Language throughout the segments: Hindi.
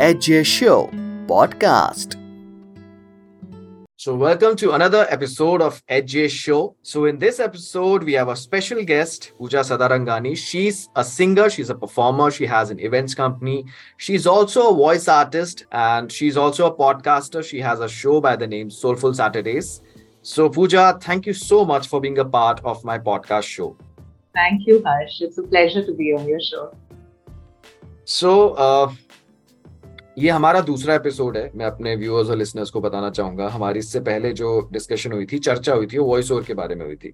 Edge Show podcast. So, welcome to another episode of Edge Show. So, in this episode, we have a special guest, Pooja Sadarangani. She's a singer, she's a performer, she has an events company. She's also a voice artist and she's also a podcaster. She has a show by the name Soulful Saturdays. So, Pooja, thank you so much for being a part of my podcast show. Thank you, Harsh. It's a pleasure to be on your show. So, uh, ये हमारा दूसरा एपिसोड है। मैं अपने व्यूअर्स और लिसनर्स को बताना चाहूँगा। हमारी इससे पहले जो डिस्कशन हुई थी चर्चा हुई थी वो वॉइस ओवर के बारे में हुई थी।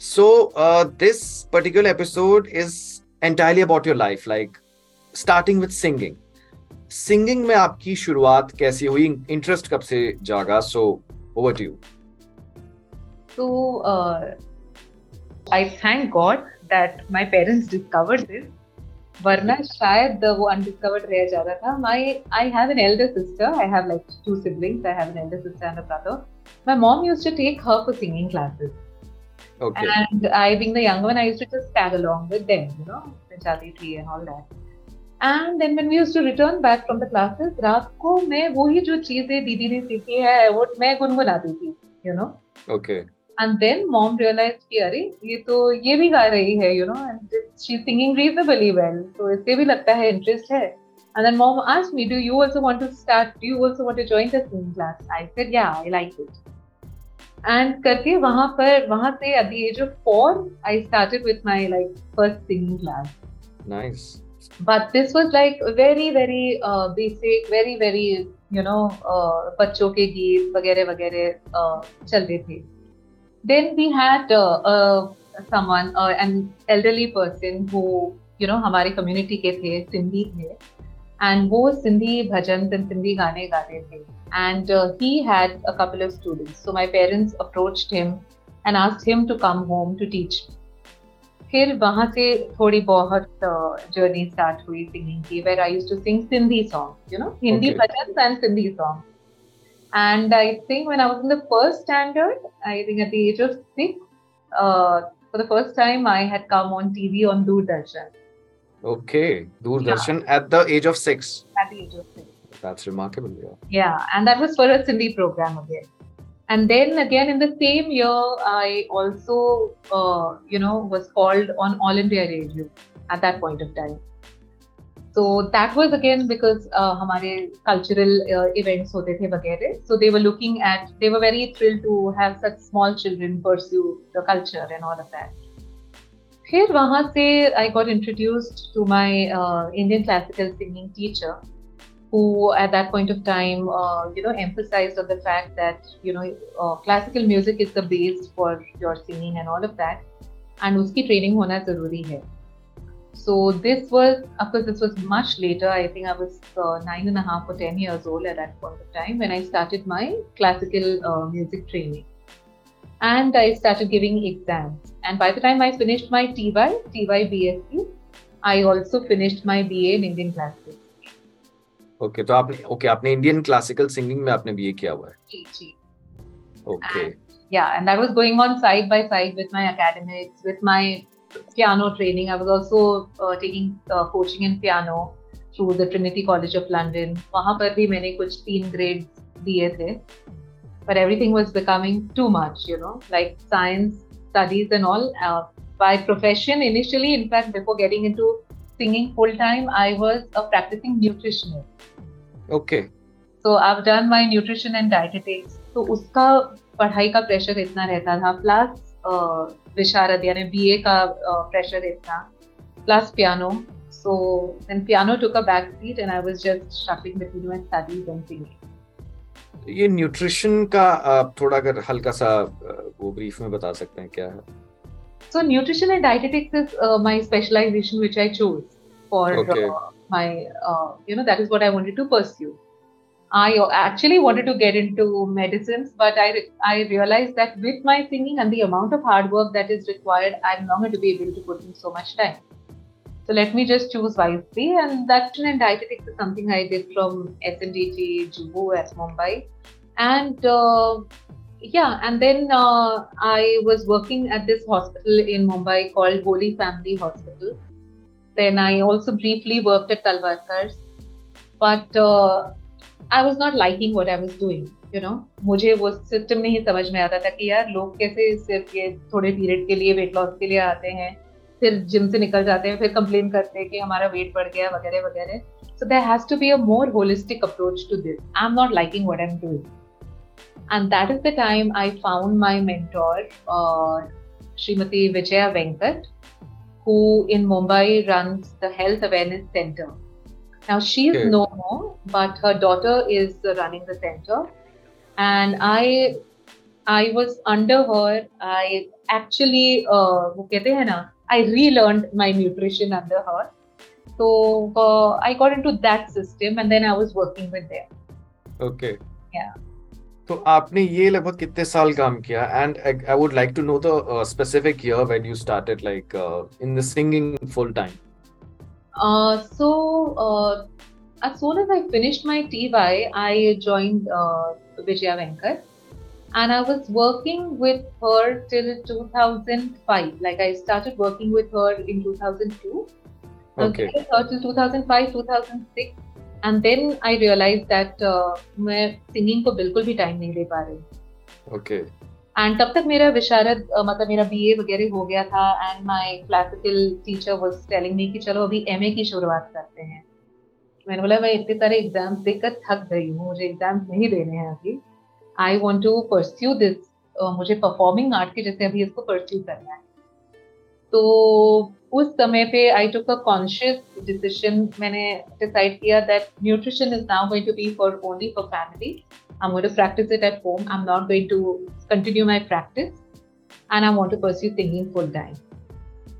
So this particular episode is entirely about your life like starting with singing singing में आपकी शुरुआत कैसी हुई? इंटरेस्ट कब से जागा? So over to you uh, I thank God that my parents discovered this. वरना शायद वो अनडिस्कवर्ड रह जाता था। My I have an elder sister I have like two siblings I have an elder sister and a brother my mom used to take her for singing classes okay and I being the young one I used to just tag along with them you know चाली tree and all that and then when we used to return back from the classes रात को मैं वही जो चीज़ें दीदी ने सीखी है वो मैं गुनगुनाती थी you know okay and then mom realize कि अरे ये तो ये भी गा रही है you know and she singing reasonably well तो इससे भी लगता है इंटरेस्ट है And then mom asked me, Do you also want to start? Do you also want to join the singing class? I said, Yeah, I like it. And करके वहाँ पर वहाँ से at the age of four, I started with my like first singing class. Nice. But this was like very very uh, basic, very very you know uh, बच्चों के गीत वगैरह वगैरह uh, चल रहे थे. then we had uh, uh, someone uh, an elderly person who you know हमारे community के थे सिंधी थे and वो सिंधी भजन and सिंधी गाने गाते थे and uh, he had a couple of students so my parents approached him and asked him to come home to teach फिर वहाँ से थोड़ी बहुत जर्नी uh, स्टार्ट हुई सिंगिंग की where I used to sing Sindhi song you know Hindi bhajan and Sindhi song and I think when I was in the first standard, I think at the age of six, uh, for the first time, I had come on TV on Doordarshan. Okay, Doordarshan yeah. at the age of six. At the age of six. That's remarkable. Yeah. Yeah, and that was for a Sindhi program again. And then again in the same year, I also, uh, you know, was called on All India Radio at that point of time. So that was again because uh, हमारे cultural uh, events होते थे वगैरह so they were looking at they were very thrilled to have such small children pursue the culture and all of that फिर वहाँ से I got introduced to my uh, Indian classical singing teacher who at that point of time uh, you know emphasized on the fact that you know uh, classical music is the base for your singing and all of that and उसकी training होना ज़रूरी है so this was, of course, this was much later. I think I was uh, nine and a half or ten years old at that point of time when I started my classical uh, music training. And I started giving exams. And by the time I finished my TY, TY BSc, I also finished my BA in Indian classical. Okay okay, तो आपने ओके okay, आपने इंडियन क्लासिकल सिंगिंग में आपने बीए किया हुआ है जी जी okay yeah and that was going on side by side with my academics with my piano training. I was also uh, taking uh, coaching in piano through the Trinity College of London. वहाँ पर भी मैंने कुछ तीन grades दिए थे. But everything was becoming too much, you know, like science studies and all. Uh, by profession, initially, in fact, before getting into singing full time, I was a practicing nutritionist. Okay. So I've done my nutrition and dietetics. तो उसका पढ़ाई का प्रेशर इतना रहता था प्लस विशारद यानी बीए का प्रेशर इतना plus piano so then piano took a back seat and I was just shuffling ये न्यूट्रिशन का आप थोड़ा अगर हल्का सा वो ब्रीफ में बता सकते हैं क्या है? So nutrition and dietetics is my specialization which I chose for my you know that is what I wanted to pursue I actually wanted to get into medicines, but I I realized that with my singing and the amount of hard work that is required, I'm not going to be able to put in so much time. So let me just choose wisely, and that and dietetics is something I did from SNDT Juhu at Mumbai, and uh, yeah, and then uh, I was working at this hospital in Mumbai called Holy Family Hospital. Then I also briefly worked at Talwarkars but I was not liking what I was doing you know मुझे वो सिस्टम नहीं समझ में आता था कि यार लोग कैसे सिर्फ़ ये थोड़े पीरियड के लिए वेट लॉस के लिए आते हैं फिर जिम से निकल जाते हैं फिर कंप्लेन करते हैं कि हमारा वेट बढ़ गया वगैरह वगैरह। So there has to be a more holistic approach to this I am not liking what I am doing and that is the time I found my mentor, uh, Srimati Vijaya Venkat, who in Mumbai runs the Health Awareness Center. Now she is okay. no more, but her daughter is running the center, and I I was under her. I actually uh, वो कहते हैं ना I relearned my nutrition under her. So uh, I got into that system and then I was working with them. Okay. Yeah. तो आपने ये लगभग कितने साल काम किया and I would like to know the specific year when you started like in the singing full time so uh, as soon as I finished my TY, I joined uh, Vijaya Venkat and I was working with her till 2005. Like I started working with her in 2002. Okay. Her till 2005, 2006. And then I realized that uh, मैं singing को बिल्कुल भी time नहीं दे पा रही. Okay. एंड तब तक मेरा विशारद मतलब मेरा बीए वगैरह हो गया था and my classical teacher was telling me कि चलो अभी एमए की शुरुआत करते हैं। मैंने बोला, मैं इतने सारे एग्ज़ाम्स देकर थक गई हूँ, मुझे एग्ज़ाम्स नहीं देने हैं अभी। I want to pursue this मुझे परफॉर्मिंग आर्ट के जैसे अभी इसको परस्यू करना है। तो उस समय पे I took a conscious decision मैंने डिसाइड किया that nutrition is now going to be for only for family I am going to practice it at home I am not going to continue my practice and I want to pursue singing full time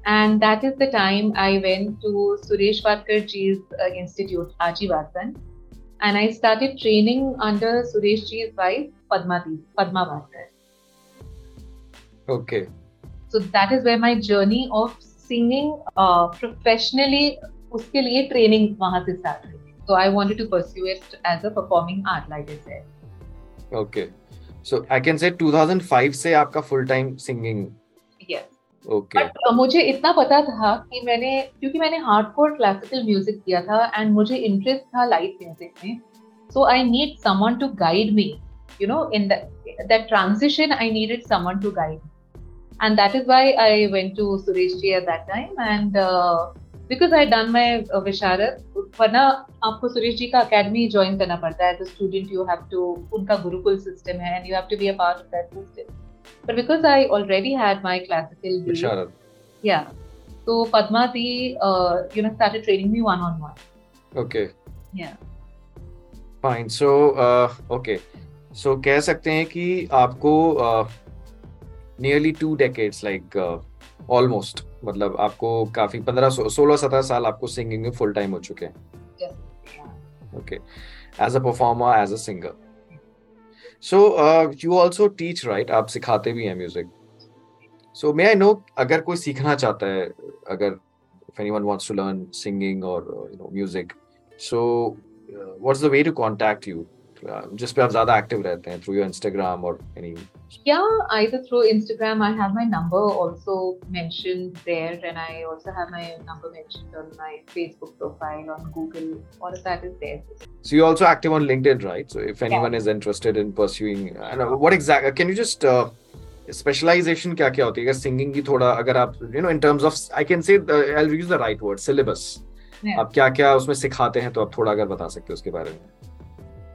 And that is the time I went to Suresh Watkarji's uh, institute, Ajivasan, and I started training under Suresh Ji's wife, Padma, Padma Vatkar. Okay. So that is where my journey of singing uh, professionally, उसके लिए training वहाँ से start हुई. So I wanted to pursue it as a performing art, like I said. Okay. So I can say 2005 से आपका. Yes. okay. But, uh, मुझे इतना पता था कि मैंने क्योंकि मैंने हार्डकोर क्लासिकल म्यूज़िक किया था एंड मुझे इंटरेस्ट था लाइव म्यूज़िक में so I need someone to guide me you know in that that transition i needed someone to guide me and that is why i went to suresh ji at that uh, had done my uh, visharad वरना आपको सुरेश जी का अकेडमी ज्वाइन करना पड़ता है a student you have to उनका गुरुकुल सिस्टम है and you have to be a part of that system But because I already had my classical base, yeah. So Padma Di, uh, you know, started training me one on one. Okay. Yeah. Fine. So, uh, okay. So कह सकते हैं कि आपको nearly two decades like almost मतलब आपको काफ़ी पंद्रह सोलह सत्रह साल आपको सिंगिंग में फुल टाइम हो चुके हैं। Okay as a performer as a singer so you also teach right आप सिखाते भी हैं music so may I know अगर कोई सीखना चाहता है अगर if anyone wants to learn singing or uh, you know music so uh, what's the way to contact you? जिस पे आप ज़्यादा एक्टिव रहते हैं थ्रू योर इंस्टाग्राम और एनी या either through Instagram I have my number also mentioned there and I also have my number mentioned on my Facebook profile on Google और that is there so you also active on LinkedIn right so if anyone is interested in pursuing what exact can you just specialization क्या क्या होती है अगर सिंगिंग की थोड़ा अगर आप you know in terms of I can say I will use the right word syllabus आप क्या क्या उसमें सिखाते हैं तो आप थोड़ा अगर बता सकते हो उसके बारे में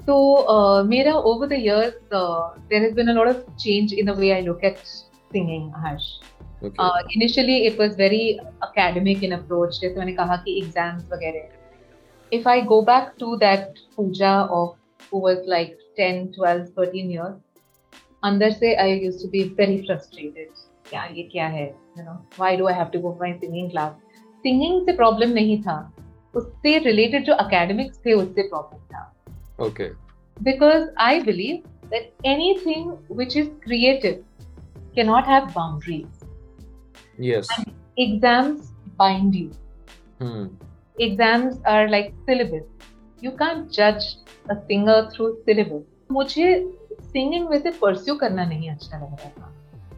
So, uh, Mera, over the years, uh, there has been a lot of change in the way I look at singing, Harsh. Okay. Uh, initially, it was very academic in approach. जैसे मैंने कहा कि exams वगैरह. If I go back to that puja of who was like 10, 12, 13 years, अंदर से I used to be very frustrated. क्या ये क्या है? You know, why do I have to go for my singing class? Singing से problem नहीं था. उससे related जो academics थे उससे problem था. Okay. Because I believe that anything which is creative cannot have boundaries. Yes. And exams bind you. Hmm. Exams are like syllabus. You can't judge a singer through syllabus. मुझे सिंगिंग वैसे परस्यू करना नहीं अच्छा लग रहा था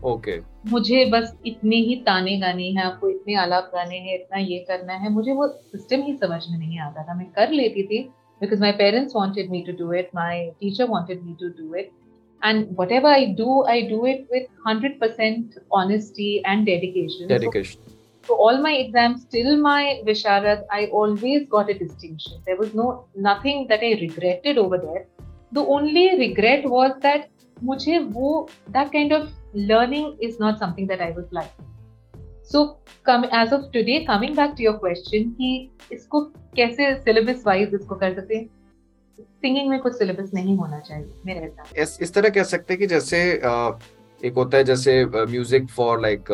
ओके okay. मुझे बस इतने ही ताने गाने हैं आपको इतने आलाप गाने हैं इतना ये करना है मुझे वो सिस्टम ही समझ में नहीं आता था मैं कर लेती थी because my parents wanted me to do it, my teacher wanted me to do it. And whatever I do, I do it with 100% honesty and dedication. Dedication. So, so all my exams till my Visharad, I always got a distinction. There was no nothing that I regretted over there. The only regret was that mujhe wo, that kind of learning is not something that I was like. So come as of today, coming back to your question कि इसको कैसे syllabus wise इसको कर सकते हैं? सिंगिंग में कुछ सिलेबस नहीं होना चाहिए मेरे हिसाब इस इस तरह कह सकते हैं कि जैसे एक होता है जैसे music for like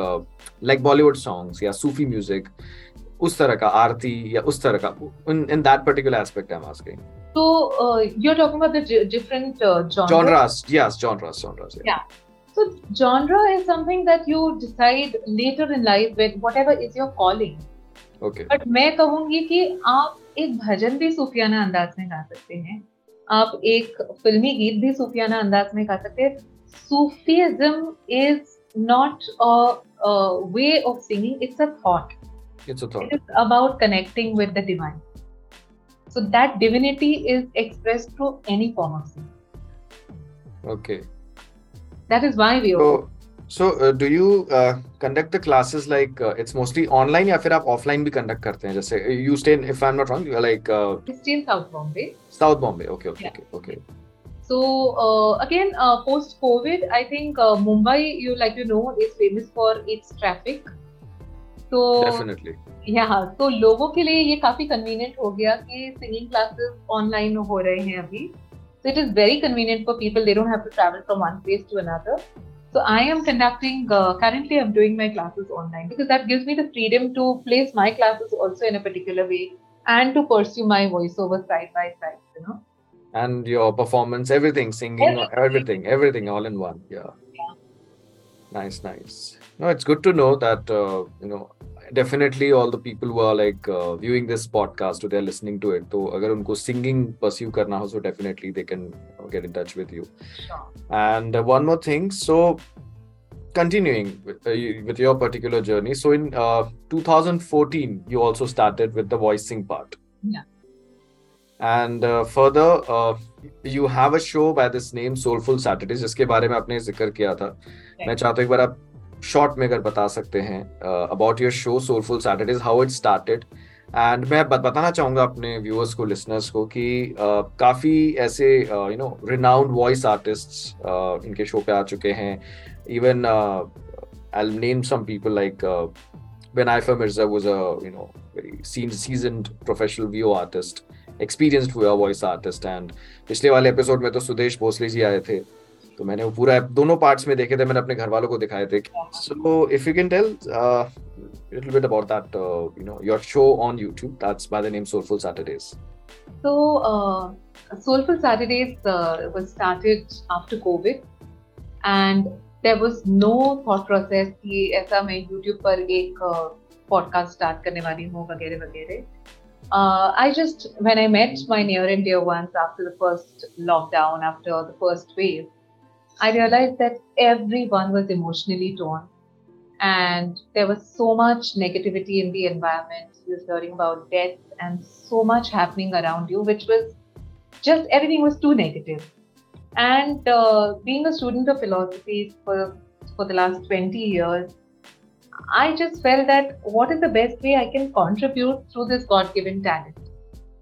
like Bollywood songs या सूफी म्यूज़िक उस तरह का आरती या उस तरह का in in that particular aspect I am asking So uh, you're talking about the g- different uh, genres. Genres, yes, So genre is something that you decide later in life when whatever is your calling. Okay. But मैं कहूँगी कि आप एक भजन भी सूफियाना अंदाज में गा सकते हैं आप एक फिल्मी गीत भी सूफियाना अंदाज में गा सकते हैं Sufism is not a, a way of singing it's a thought it's a thought it is about connecting with the divine so that divinity is expressed through any form of sin. Okay. That is why we. So, so uh, do you uh, conduct the classes like uh, it's mostly online या फिर आप offline भी conduct करते हैं जैसे you stay in, if I'm not wrong you're like. Uh, I stay in South Bombay. South Bombay. Okay. Okay. Yeah. Okay. Okay. So uh, again, uh, post COVID, I think uh, Mumbai, you like you know, is famous for its traffic. So definitely. यहाँ तो लोगों के लिए ये काफ़ी कन्वीनियंट हो गया कि सिंगिंग क्लासेस ऑनलाइन हो रहे हैं अभी so it is very convenient for people. They don't have to travel from one place to another. So i am conducting uh, currently i'm doing my classes online because that gives me the freedom to place my classes also in a particular way and to pursue my voiceover side by side you know. And your performance everything singing everything. everything, everything all in one yeah. yeah. Nice nice. No it's good to know that uh, you know definitely all the people who are like uh, viewing this podcast or they're listening to it so agar unko singing pursue karna ho so definitely they can you know, get in touch with you sure. and uh, one more thing so continuing with, uh, with your particular journey so in uh, 2014 you also started with the voicing part yeah and uh, further uh, you have a show by this name soulful saturdays जिसके बारे में आपने ज़िक्र किया था मैं चाहता हूँ एक बार आप शॉर्ट में अगर बता सकते हैं about your show Soulful Saturdays how it started and मैं बताना चाहूँगा अपने व्यूअर्स को लिसनर्स को कि uh, काफ़ी ऐसे you know renowned voice artist इनके शो पे आ चुके हैं. Even I name some people like Benaifa Mirza was a you know very seasoned professional VO artist, experienced voice artist, and पिछले वाले एपिसोड में तो सुदेश भोसले जी आए थे। तो मैंने वो पूरा दोनों पार्ट्स में देखे थे मैंने अपने घर वालों को दिखाए थे so if you can tell little bit about that uh, you know your show on youtube that's by the name soulful saturdays so uh, soulful saturdays uh, was started after covid and there was no thought process कि ऐसा मैं YouTube पर एक पॉडकास्ट स्टार्ट करने वाली हूँ वगैरह वगैरह I just when I met my near and dear ones after the first lockdown after the first wave I realized that everyone was emotionally torn. And there was so much negativity in the environment. You was hearing about death and so much happening around you, which was just everything was too negative. And uh, being a student of philosophy for, for the last 20 years, I just felt that what is the best way I can contribute through this God given talent?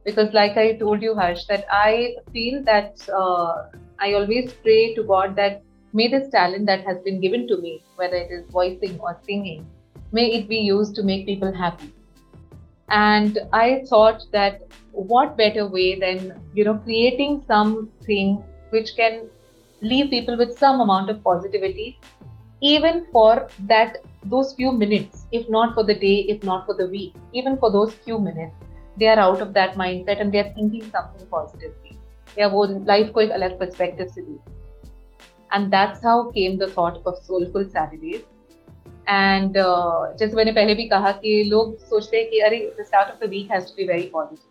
Because, like I told you, Harsh, that I feel that uh, I always pray to God that may this talent that has been given to me, whether it is voicing or singing, may it be used to make people happy. And I thought that what better way than you know creating something which can leave people with some amount of positivity, even for that those few minutes, if not for the day, if not for the week, even for those few minutes, they are out of that mindset and they are thinking something positively. या वो लाइफ को एक अलग परस्पेक्टिव से दी and that's how came the thought of Soulful Saturdays and जैसे मैंने पहले भी कहा कि लोग सोचते हैं कि अरे the start of the week has to be very positive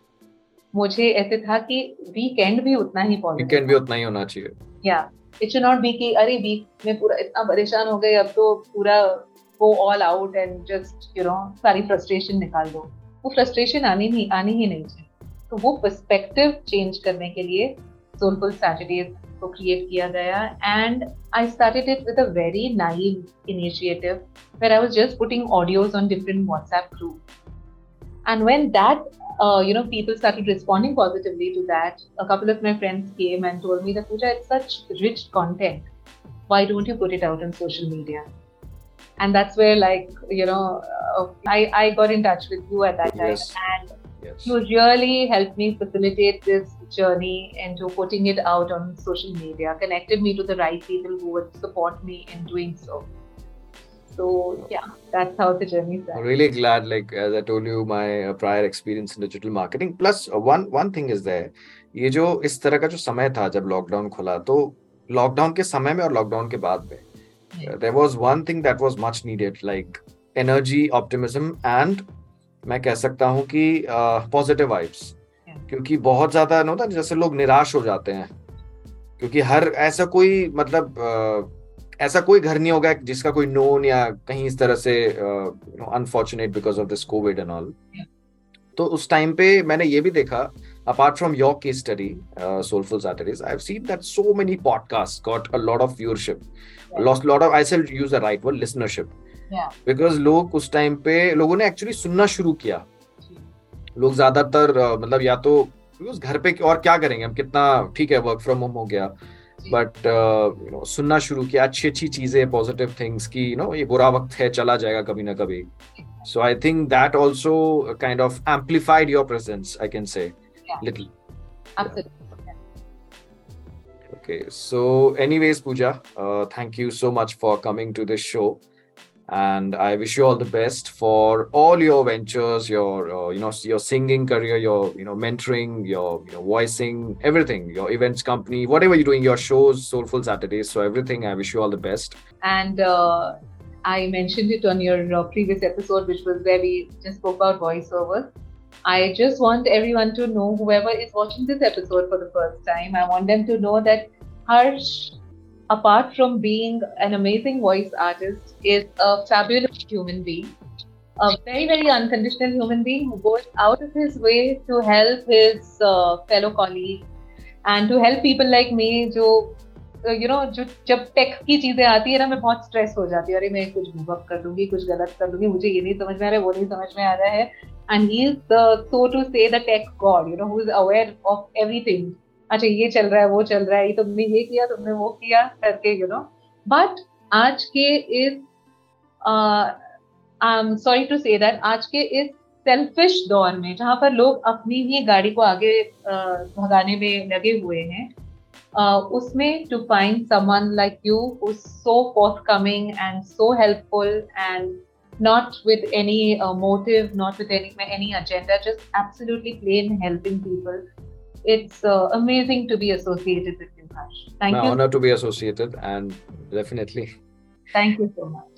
मुझे ऐसे था कि वीकेंड भी उतना ही पॉजिटिव वीकेंड भी उतना ही होना चाहिए। या इट शुड नॉट बी कि अरे वीक में पूरा इतना परेशान हो गए अब तो पूरा go all out and just you know सारी फ्रस्ट्रेशन निकाल दो। वो फ्रस्ट्रेशन आनी नहीं आनी ही नहीं चाहिए। तो वो पर्सपेक्टिव चेंज करने के लिए सोलफुल सैटरडेज को क्रिएट किया गया and I started it with a very naive initiative where I was just putting audios on different WhatsApp group and when that uh, you know people started responding positively to that a couple of my friends came and told me that Pooja it's such rich content why don't you put it out on social media and that's where like you know uh, I, I got in touch with you at that time Yes. and Yes. you really helped me facilitate this journey into putting it out on social media, connected me to the right people who would support me in doing so. So yeah, that's how the journey I'm started. really glad, like as I told you, my uh, prior experience in digital marketing. Plus, uh, one one thing is there. ये जो इस तरह का जो समय था जब लॉकडाउन खुला तो लॉकडाउन के समय में और लॉकडाउन के बाद में Yeah. There was one thing that was much needed like energy optimism and मैं कह सकता हूँ कि पॉजिटिव वाइब्स क्योंकि बहुत ज़्यादा ना होता जैसे लोग निराश हो जाते हैं। क्योंकि हर ऐसा कोई मतलब ऐसा कोई घर नहीं होगा जिसका कोई नोन या कहीं इस तरह से unfortunate because of this COVID and all तो उस टाइम पे मैंने ये भी देखा अपार्ट फ्रॉम योर के study soulful Saturdays so many podcast got a lot of viewership lots lot of I shall use the right word listenership listenership Yeah. लोग उस टाइम पे लोगों ने एक्चुअली सुनना शुरू किया। लोग ज़्यादातर मतलब या तो because घर पे और क्या करेंगे हम कितना ठीक है वर्क फ्रॉम होम हो गया। बट यू नो सुनना शुरू किया अच्छी अच्छी चीज़ें पॉजिटिव थिंग्स की यू नो ये बुरा वक्त है चला जाएगा कभी ना कभी। So I think that also kind of amplified your presence I can say. Little Absolutely. Okay, so anyways, Pooja, uh, thank you so much for coming to this show, and I wish you all the best for all your ventures, your uh, you know your singing career, your you know mentoring, your you know voicing, everything, your events company, whatever you're doing, your shows, Soulful Saturdays, so everything. I wish you all the best. And uh, I mentioned it on your uh, previous episode, which was where we just spoke about voiceovers. I just want everyone to know, whoever is watching this episode for the first time, I want them to know that Harsh, apart from being an amazing voice artist, is a fabulous human being. A very, very unconditional human being who goes out of his way to help his uh, fellow colleagues and to help people like me, जो यू नो जो जब टेक की चीजें आती है ना मैं बहुत स्ट्रेस हो जाती है अरे मैं कुछ बुक कर दूंगी कुछ गलत कर दूंगी मुझे ये नहीं समझ में आ रहा है वो नहीं समझ में आ रहा है and he is the so to say the tech god you know who is aware of everything अच्छा ये चल रहा है, वो चल रहा है तुमने ये किया, तुमने वो किया करके यू नो बट आज के इस सॉरी टू से दैट आज के इस सेल्फिश दौर में, जहाँ पर लोग अपनी ही गाड़ी को आगे भगाने में लगे हुए हैं उसमें to find someone like you who so forthcoming and so helpful and not with any motive not with any any agenda just absolutely plain helping people It's uh, amazing to be associated with you, Harsh. Thank My you. honor to be associated, and definitely. Thank you so much.